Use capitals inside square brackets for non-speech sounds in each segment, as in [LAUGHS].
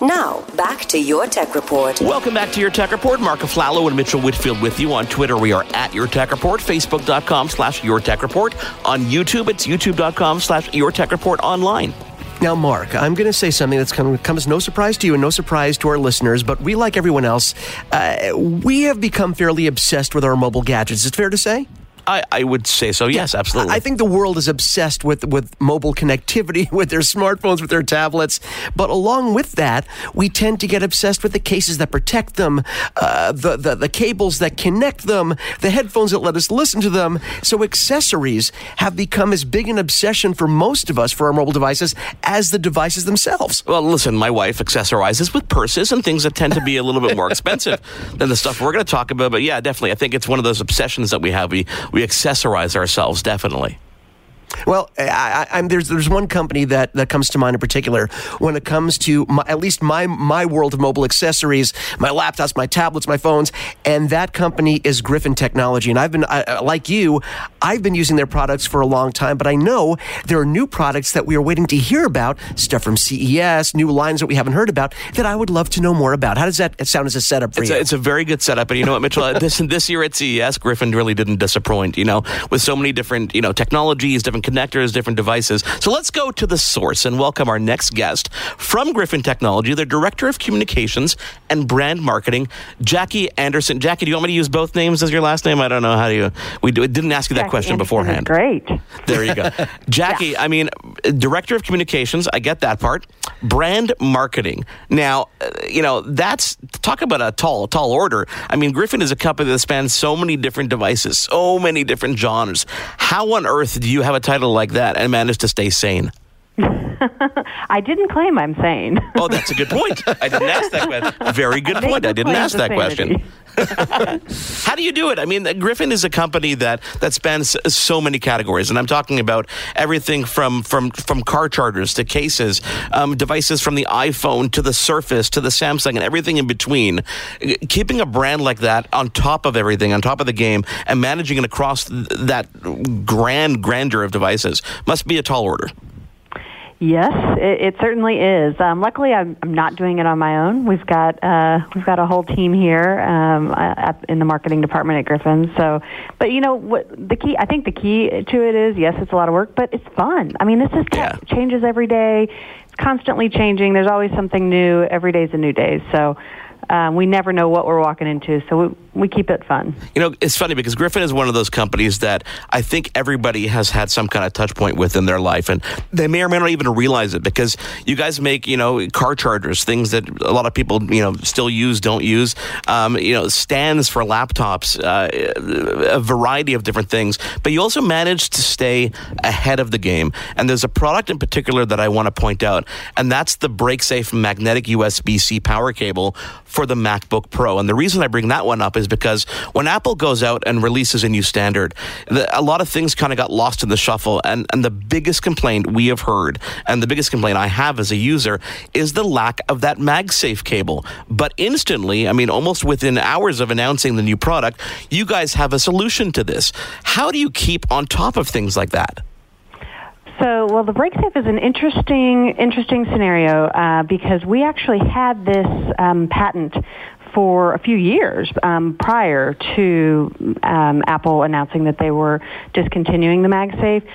Now, back to your tech report. Welcome back to your tech report. Mark Aflalo and Mitchell Whitfield with you on Twitter. We are at your tech report, facebook.com slash your tech report. On YouTube, it's youtube.com slash your tech report online. Now, Mark, I'm going to say something that's come, comes no surprise to you and no surprise to our listeners, but we, like everyone else, uh, we have become fairly obsessed with our mobile gadgets. Is it fair to say? I, I would say so. Yes, absolutely. I think the world is obsessed with, with mobile connectivity, [LAUGHS] with their smartphones, with their tablets. But along with that, we tend to get obsessed with the cases that protect them, uh, the, the, the cables that connect them, the headphones that let us listen to them. So accessories have become as big an obsession for most of us for our mobile devices as the devices themselves. Well, listen, my wife accessorizes with purses and things that tend to be a little bit more [LAUGHS] expensive than the stuff we're going to talk about. But yeah, definitely. I think it's one of those obsessions that we have. We, we accessorize ourselves, definitely. Well, I, I, there's there's one company that, that comes to mind in particular when it comes to my, at least my my world of mobile accessories, my laptops, my tablets, my phones, and that company is Griffin Technology. And I've been I, like you, I've been using their products for a long time, but I know there are new products that we are waiting to hear about, stuff from CES, new lines that we haven't heard about that I would love to know more about. How does that sound as a setup for it's you? A, it's a very good setup, and you know what, Mitchell? [LAUGHS] this this year at CES, Griffin really didn't disappoint. You know, with so many different you know technologies, different connectors, different devices. So let's go to the source and welcome our next guest from Griffin Technology, the Director of Communications and Brand Marketing, Jackie Anderson. Jackie, do you want me to use both names as your last name? I don't know how do you. We didn't ask you that Jackie question Anderson beforehand. Great. There you go. [LAUGHS] Jackie, yeah. I mean, Director of Communications, I get that part. Brand Marketing. Now, uh, you know, that's talk about a tall, tall order. I mean, Griffin is a company that spans so many different devices, so many different genres. How on earth do you have a title like that and manage to stay sane? [LAUGHS] I didn't claim I'm sane. oh, that's a good point. I didn't ask that question. Very good point. I didn't ask that question. [LAUGHS] How do you do it? I mean, Griffin is a company that that spans so many categories, and I'm talking about everything from from from car chargers to cases, um, devices from the iPhone to the Surface to the Samsung, and everything in between. Keeping a brand like that on top of everything, on top of the game, and managing it across that grand grandeur of devices must be a tall order. Yes, it, it certainly is. Um, luckily, I'm, I'm not doing it on my own. We've got uh, we've got a whole team here um, at, in the marketing department at Griffin. So, but you know what? The key, I think, the key to it is yes, it's a lot of work, but it's fun. I mean, this is tech. Yeah. changes every day. It's constantly changing. There's always something new. Every day is a new day. So um, we never know what we're walking into, so we, we keep it fun. You know, it's funny because Griffin is one of those companies that I think everybody has had some kind of touch point with in their life, and they may or may not even realize it because you guys make you know car chargers, things that a lot of people you know still use, don't use. Um, you know, stands for laptops, uh, a variety of different things. But you also manage to stay ahead of the game. And there's a product in particular that I want to point out, and that's the BreakSafe magnetic USB-C power cable for the MacBook Pro. And the reason I bring that one up is because when Apple goes out and releases a new standard, the, a lot of things kind of got lost in the shuffle. And, and the biggest complaint we have heard, and the biggest complaint I have as a user, is the lack of that MagSafe cable. But instantly, I mean, almost within hours of announcing the new product, you guys have a solution to this. How do you keep on top of things like that? So, well, the BreakSafe is an interesting, interesting scenario uh, because we actually had this um, patent for a few years um, prior to um, Apple announcing that they were discontinuing the MagSafe.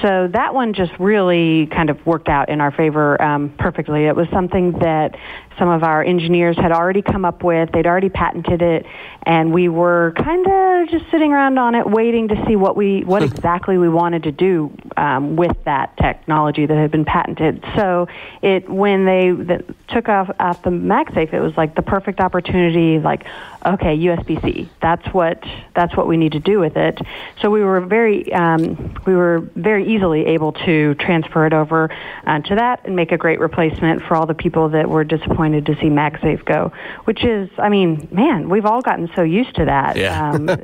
So that one just really kind of worked out in our favor um, perfectly. It was something that some of our engineers had already come up with. They'd already patented it, and we were kind of just sitting around on it, waiting to see what we, what [LAUGHS] exactly we wanted to do um, with that technology that had been patented. So it, when they the, took off, off the MagSafe, it was like the perfect opportunity. Like, okay, USB-C. That's what that's what we need to do with it. So we were very um, we were very very easily able to transfer it over uh, to that and make a great replacement for all the people that were disappointed to see MagSafe go. Which is, I mean, man, we've all gotten so used to that. Yeah. Um, it,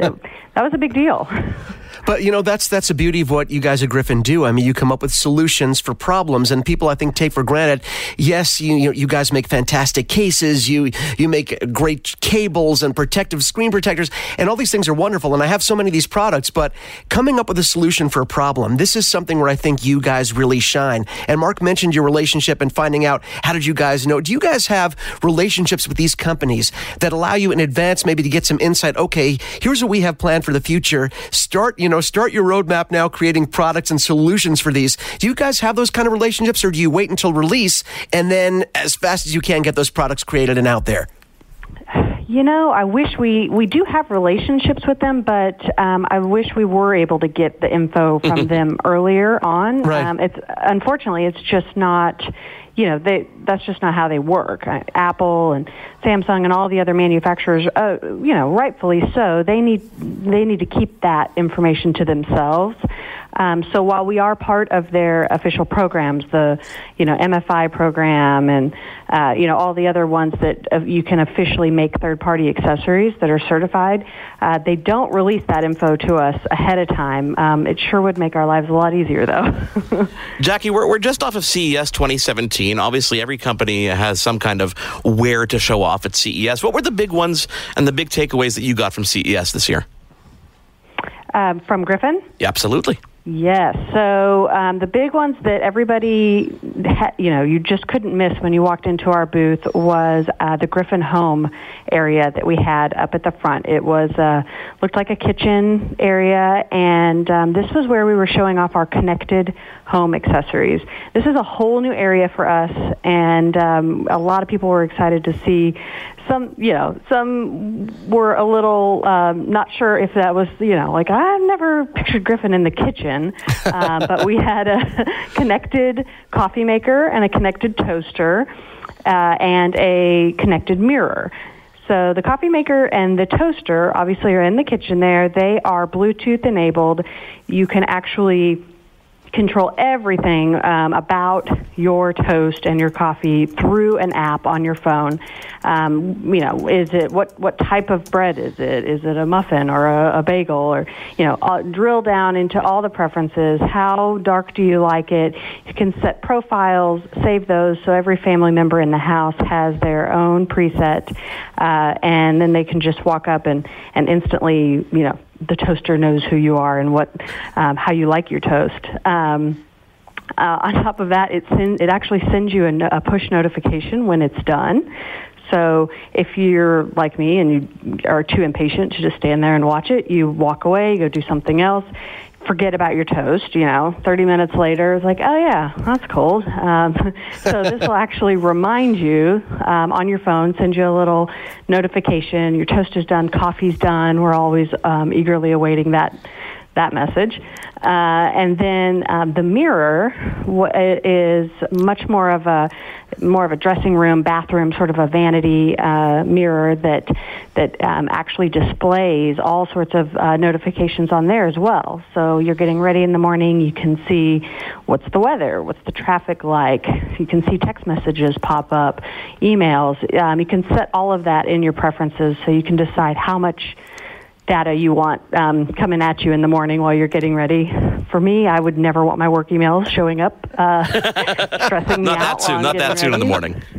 that was a big deal. [LAUGHS] But you know that's that's the beauty of what you guys at Griffin do. I mean, you come up with solutions for problems, and people I think take for granted. Yes, you you, you guys make fantastic cases. You you make great cables and protective screen protectors, and all these things are wonderful. And I have so many of these products, but coming up with a solution for a problem, this is something where I think you guys really shine. And Mark mentioned your relationship and finding out how did you guys know? Do you guys have relationships with these companies that allow you in advance maybe to get some insight? Okay, here's what we have planned for the future. Start you know start your roadmap now, creating products and solutions for these. Do you guys have those kind of relationships, or do you wait until release and then as fast as you can get those products created and out there? You know, I wish we we do have relationships with them, but um, I wish we were able to get the info [LAUGHS] from them earlier on. Right. Um, it's unfortunately, it's just not. You know, they that's just not how they work. Apple and Samsung and all the other manufacturers, uh, you know, rightfully so. They need they need to keep that information to themselves. Um, so while we are part of their official programs, the you know MFI program and uh, you know all the other ones that uh, you can officially make third-party accessories that are certified, uh, they don't release that info to us ahead of time. Um, it sure would make our lives a lot easier, though. [LAUGHS] Jackie, we're, we're just off of CES 2017. Obviously, every company has some kind of where to show off at CES. What were the big ones and the big takeaways that you got from CES this year? um, from Griffin. Yeah, absolutely. Yes. So um, the big ones that everybody, you know, you just couldn't miss when you walked into our booth was uh, the Griffin Home area that we had up at the front. It was uh, looked like a kitchen area, and um, this was where we were showing off our connected home accessories. This is a whole new area for us, and um, a lot of people were excited to see some, you know, some were a little um, not sure if that was, you know, like I've never pictured Griffin in the kitchen, [LAUGHS] uh, but we had a [LAUGHS] connected coffee maker and a connected toaster uh, and a connected mirror. So the coffee maker and the toaster obviously are in the kitchen there. They are Bluetooth enabled. You can actually control everything um, about your toast and your coffee through an app on your phone. Um, you know, is it what what type of bread is it? Is it a muffin or a, a bagel? Or you know, uh, drill down into all the preferences. How dark do you like it? You can set profiles, save those, so every family member in the house has their own preset, uh, and then they can just walk up and and instantly, you know, the toaster knows who you are and what um, how you like your toast. Um, uh, on top of that, it send, it actually sends you a, a push notification when it's done. So if you're like me and you are too impatient to just stand there and watch it, you walk away, go do something else, forget about your toast. You know, 30 minutes later, it's like, oh yeah, that's cold. Um, [LAUGHS] so this will actually remind you um, on your phone, send you a little notification. Your toast is done, coffee's done. We're always um, eagerly awaiting that that message. Uh, and then um, the mirror w- is much more of a more of a dressing room, bathroom, sort of a vanity uh, mirror that that um, actually displays all sorts of uh, notifications on there as well. So you're getting ready in the morning, you can see what's the weather, what's the traffic like. You can see text messages pop up, emails. Um, you can set all of that in your preferences, so you can decide how much data you want um, coming at you in the morning while you're getting ready. For me, I would never want my work emails showing up, uh, [LAUGHS] stressing me out. Not out. that soon. Not that soon in the morning. [LAUGHS]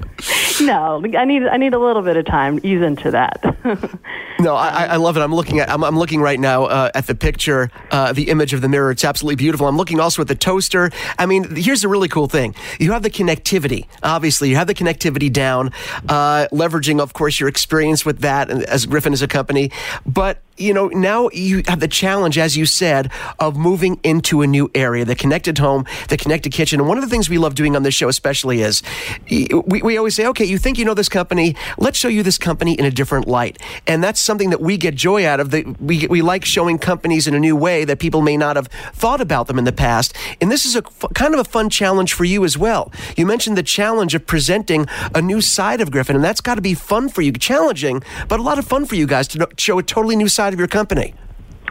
No, I need I need a little bit of time. To ease into that. [LAUGHS] No, I, I- I love it. I'm looking at I'm, I'm looking right now uh, at the picture, uh, the image of the mirror. It's absolutely beautiful. I'm looking also at the toaster. I mean, here's a really cool thing. You have the connectivity. Obviously, you have the connectivity down, uh, leveraging, of course, your experience with that and as Griffin as a company. But you know, now you have the challenge, as you said, of moving into a new area, the connected home, the connected kitchen. And one of the things we love doing on this show, especially, is we, we always say, okay, you think you know this company, let's show you this company in a different light. And that's something that we get joy out of. That we, we like showing companies in a new way that people may not have thought about them in the past. And this is a kind of a fun challenge for you as well. You mentioned the challenge of presenting a new side of Griffin, and that's got to be fun for you, challenging, but a lot of fun for you guys to show a totally new side of your company.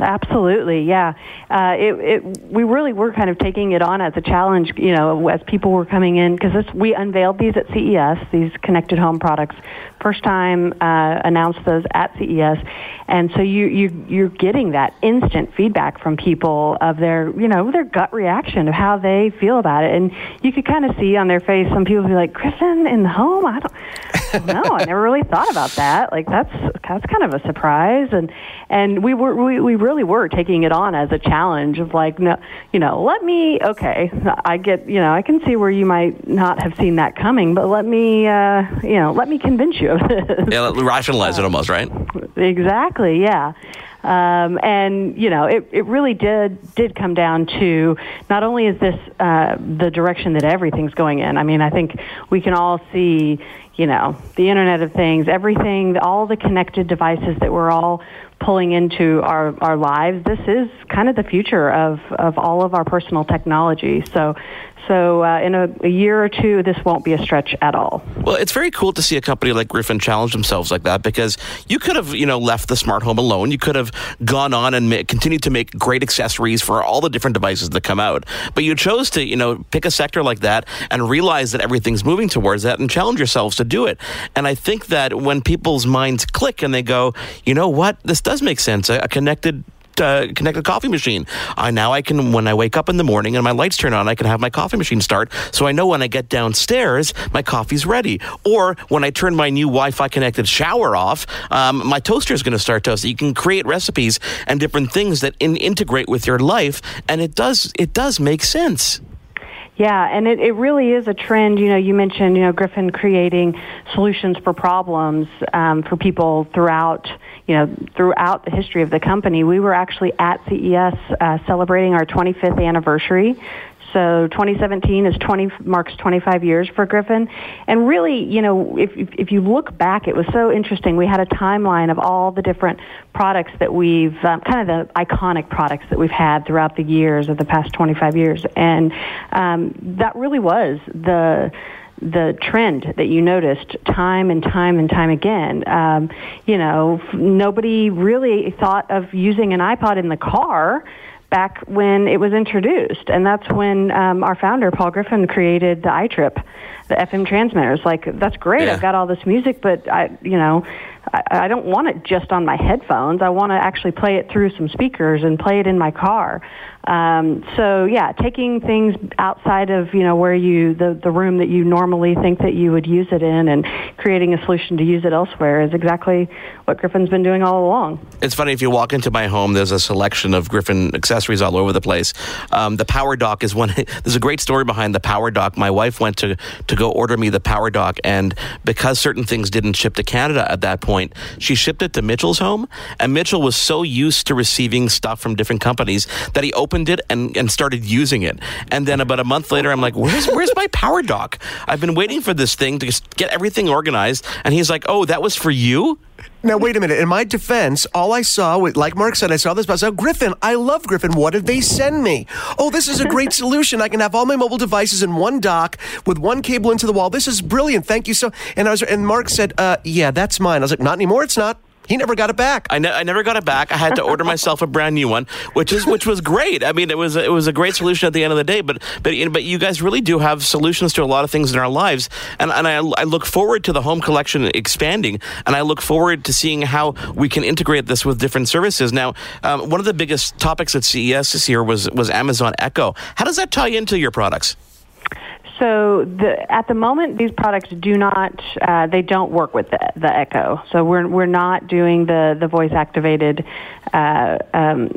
Absolutely, yeah. Uh, it, it, we really were kind of taking it on as a challenge, you know, as people were coming in because we unveiled these at CES, these connected home products. First time uh, announced those at CES, and so you you you're getting that instant feedback from people of their you know their gut reaction of how they feel about it, and you could kind of see on their face some people be like, Griffin in the home, I don't. know. I never really thought about that. Like that's that's kind of a surprise, and and we were we, we really were taking it on as a challenge of like no, you know, let me okay, I get you know I can see where you might not have seen that coming, but let me uh, you know let me convince you of [LAUGHS] this. Yeah, rationalize it almost, right? Exactly, yeah. Um, and you know, it, it really did did come down to not only is this uh, the direction that everything's going in. I mean, I think we can all see, you know, the Internet of Things, everything, all the connected devices that we're all pulling into our, our lives. This is kind of the future of, of all of our personal technology. So so uh, in a, a, year or two, this won't be a stretch at all. Well, it's very cool to see a company like Griffin challenge themselves like that because you could have, you know, left the smart home alone. You could have gone on and ma- continued to make great accessories for all the different devices that come out. But you chose to, you know, pick a sector like that and realize that everything's moving towards that and challenge yourselves to do it. And I think that when people's minds click and they go, you know what, this does make sense. a, a connected uh, connected coffee machine. I now I can when I wake up in the morning and my lights turn on, I can have my coffee machine start. So I know when I get downstairs, my coffee's ready. Or when I turn my new Wi-Fi connected shower off, um, my toaster is going to start toasting. You can create recipes and different things that in, integrate with your life, and it does it does make sense. Yeah, and it, it really is a trend. You know, you mentioned, you know, Griffin creating solutions for problems um, for people throughout, you know, throughout the history of the company. We were actually at CES uh, celebrating our 25th anniversary. So 2017 is 20 marks 25 years for Griffin, and really, you know, if, if if you look back, it was so interesting. We had a timeline of all the different products that we've um, kind of the iconic products that we've had throughout the years of the past 25 years, and um, that really was the the trend that you noticed time and time and time again. Um, you know, nobody really thought of using an iPod in the car back when it was introduced. And that's when um, our founder, Paul Griffin, created the iTrip, the FM transmitters. Like, that's great. Yeah. I've got all this music, but I, you know, I, I don't want it just on my headphones. I want to actually play it through some speakers and play it in my car. Um, so yeah, taking things outside of you know where you the the room that you normally think that you would use it in, and creating a solution to use it elsewhere is exactly what Griffin's been doing all along. It's funny if you walk into my home, there's a selection of Griffin accessories all over the place. Um, the Power Dock is one. [LAUGHS] there's a great story behind the Power Dock. My wife went to to go order me the Power Dock, and because certain things didn't ship to Canada at that point, she shipped it to Mitchell's home, and Mitchell was so used to receiving stuff from different companies that he opened opened it and, and started using it. And then about a month later, I'm like, where's, where's my power dock? I've been waiting for this thing to get everything organized. And he's like, oh, that was for you? Now wait a minute. In my defense, all I saw, was, like Mark said, I saw this. But I said, Griffin, I love Griffin. What did they send me? Oh, this is a great [LAUGHS] solution. I can have all my mobile devices in one dock with one cable into the wall. This is brilliant. Thank you so. And I was, and Mark said, uh, "Yeah, that's mine." I was like, "Not anymore. It's not." He never got it back. I, ne- I never got it back. I had to order myself a brand new one, which is which was great. I mean, it was it was a great solution at the end of the day. But but but you guys really do have solutions to a lot of things in our lives, and and I, I look forward to the home collection expanding, and I look forward to seeing how we can integrate this with different services. Now, um, one of the biggest topics at CES this year was was Amazon Echo. How does that tie into your products? So the, at the moment, these products do not, uh, they don't work with the, the Echo. So we're, we're not doing the, the voice activated uh, um,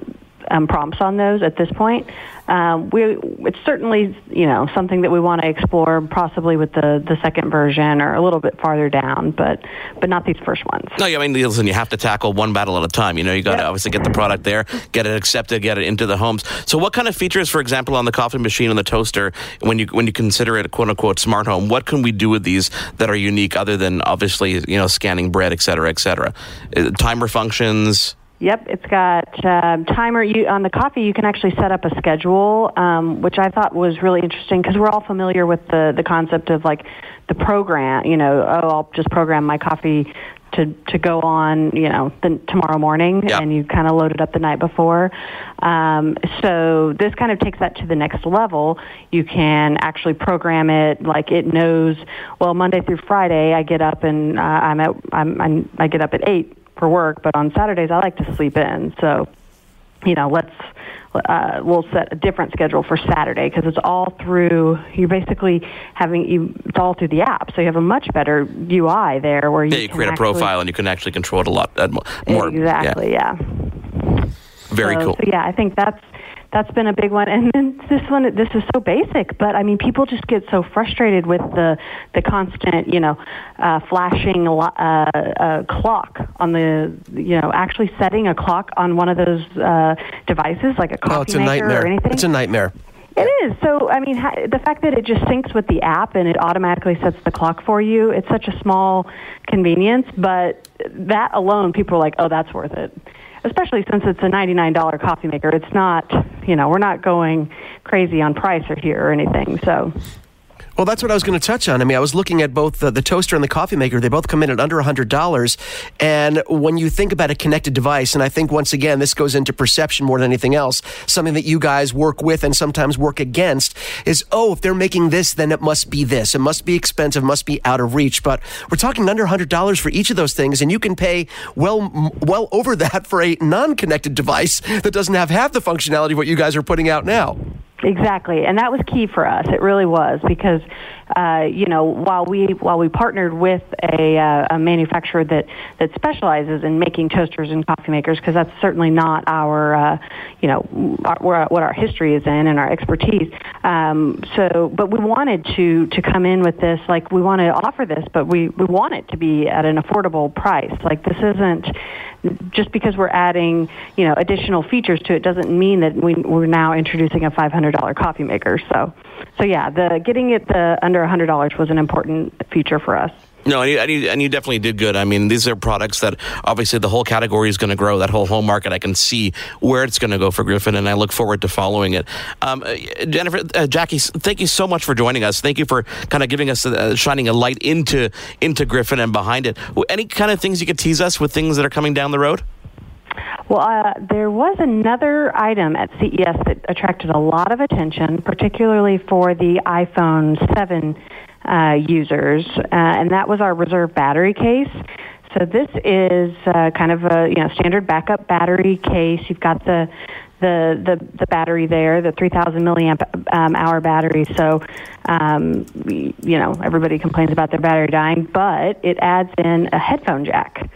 um, prompts on those at this point. Um, we, it's certainly you know something that we want to explore, possibly with the, the second version or a little bit farther down, but but not these first ones. No, I mean listen, you have to tackle one battle at a time. You know, you got to yep. obviously get the product there, get it accepted, get it into the homes. So, what kind of features, for example, on the coffee machine and the toaster, when you when you consider it a quote unquote smart home, what can we do with these that are unique, other than obviously you know scanning bread, et cetera, et cetera? Uh, timer functions. Yep, it's got uh, timer. You, on the coffee, you can actually set up a schedule, um, which I thought was really interesting because we're all familiar with the the concept of like the program. You know, oh, I'll just program my coffee to to go on, you know, the, tomorrow morning, Yeah. and you kind of load it up the night before. Um, so this kind of takes that to the next level. You can actually program it like it knows. Well, Monday through Friday, I get up and uh, I'm at I'm, I'm I get up at eight for work, but on Saturdays I like to sleep in. So you know, let's uh, we'll set a different schedule for Saturday because it's all through. You're basically having you. It's all through the app, so you have a much better UI there where you. Yeah, you can create a profile and you can actually control it a lot uh, mo- more. yeah. Exactly. Yeah. Very so, cool. So yeah, I think that's that's been a big one. And then this one, this is so basic, but I mean, people just get so frustrated with the the constant, you know, uh, flashing uh, uh, clock on the, you know, actually setting a clock on one of those uh, devices, like a coffee Oh, it's a maker or nightmare. anything. It's a nightmare. It is. So, I mean, the fact that it just syncs with the app and it automatically sets the clock for you, it's such a small convenience, but that alone, people are like, oh, that's worth it. Especially since it's a $99 coffee maker. It's not, you know, we're not going crazy on price or here or anything. So, Well, that's what I was going to touch on. I mean, I was looking at both the, the toaster and the coffee maker. They both come in at under $100. And when you think about a connected device, and I think once again, this goes into perception more than anything else, something that you guys work with and sometimes work against is, oh, if they're making this, then it must be this. It must be expensive, must be out of reach. But we're talking under $100 for each of those things, and you can pay well, well over that for a non connected device that doesn't have half the functionality of what you guys are putting out now. Exactly, and that was key for us. It really was because, uh, you know, while we while we partnered with a, uh, a manufacturer that that specializes in making toasters and coffee makers, because that's certainly not our, uh, you know, our, what our history is in and our expertise. Um, so, but we wanted to to come in with this, like we want to offer this, but we we want it to be at an affordable price. Like this isn't just because we're adding, you know, additional features to it doesn't mean that we, we're now introducing a $500 coffee maker. So, so yeah, the getting it the under $100 was an important feature for us. No, and you, and, you, and you definitely did good. I mean, these are products that obviously the whole category is going to grow. That whole home market, I can see where it's going to go for Griffin, and I look forward to following it. Um, uh, Jennifer, uh, Jackie, thank you so much for joining us. Thank you for kind of giving us, uh, shining a light into into Griffin and behind it. Any kind of things you could tease us with things that are coming down the road? Well, uh, there was another item at CES that attracted a lot of attention, particularly for the iPhone 7 uh, users, uh, and that was our reserve battery case. So this is uh, kind of a you know standard backup battery case. You've got the the the, the battery there, the 3,000 milliamp um, hour battery. So um, you know everybody complains about their battery dying, but it adds in a headphone jack.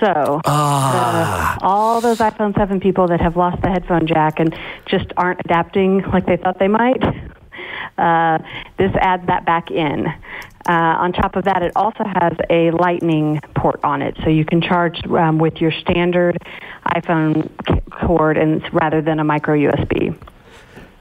So uh, all those iPhone 7 people that have lost the headphone jack and just aren't adapting like they thought they might, uh, this adds that back in. Uh, on top of that, it also has a lightning port on it, so you can charge um, with your standard iPhone cord and rather than a micro USB.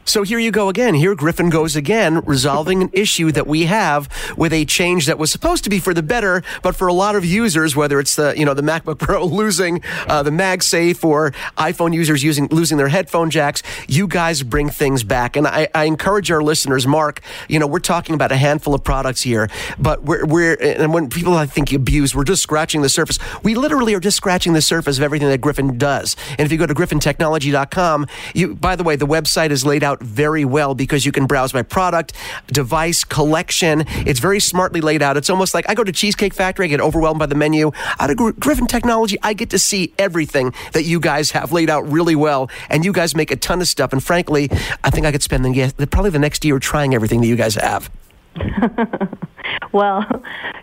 So here you go again. Here Griffin goes again, resolving an issue that we have with a change that was supposed to be for the better, but for a lot of users, whether it's the you know the MacBook [LAUGHS] Pro losing uh, the MagSafe or iPhone users using losing their headphone jacks, you guys bring things back, and I, I encourage our listeners, Mark. You know we're talking about a handful of products here, but we're we're and when people I think abuse, we're just scratching the surface. We literally are just scratching the surface of everything that Griffin does. And if you go to griffintechnology.com, you by the way, the website is laid out very well because you can browse my product, device, collection. It's very smartly laid out. It's almost like I go to Cheesecake Factory, I get overwhelmed by the menu. Out of Griffin Technology, I get to see everything that you guys have laid out really well, and you guys make a ton of stuff. And frankly, I think I could spend the, probably the next year trying everything that you guys have. [LAUGHS] Well,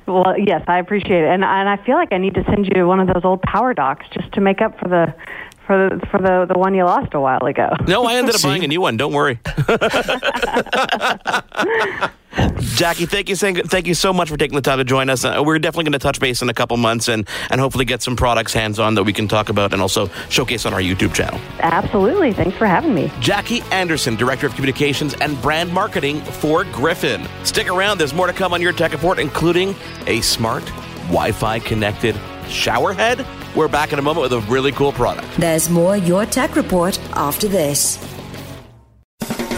well, yes, I appreciate it, and and I feel like I need to send you one of those old power docs just to make up for the for the for the the one you lost a while ago. [LAUGHS] No, I ended up See? buying a new one. Don't worry. [LAUGHS] Jackie, thank you, thank you so much for taking the time to join us. Uh, we're definitely going to touch base in a couple months and, and hopefully get some products hands on that we can talk about and also showcase on our YouTube channel. Absolutely. Thanks for having me. Jackie Anderson, Director of Communications and Brand Marketing for Griffin. Stick around, there's more to come on your tech report, including a smart Wi Fi connected shower head. We're back in a moment with a really cool product. There's more Your Tech Report after this.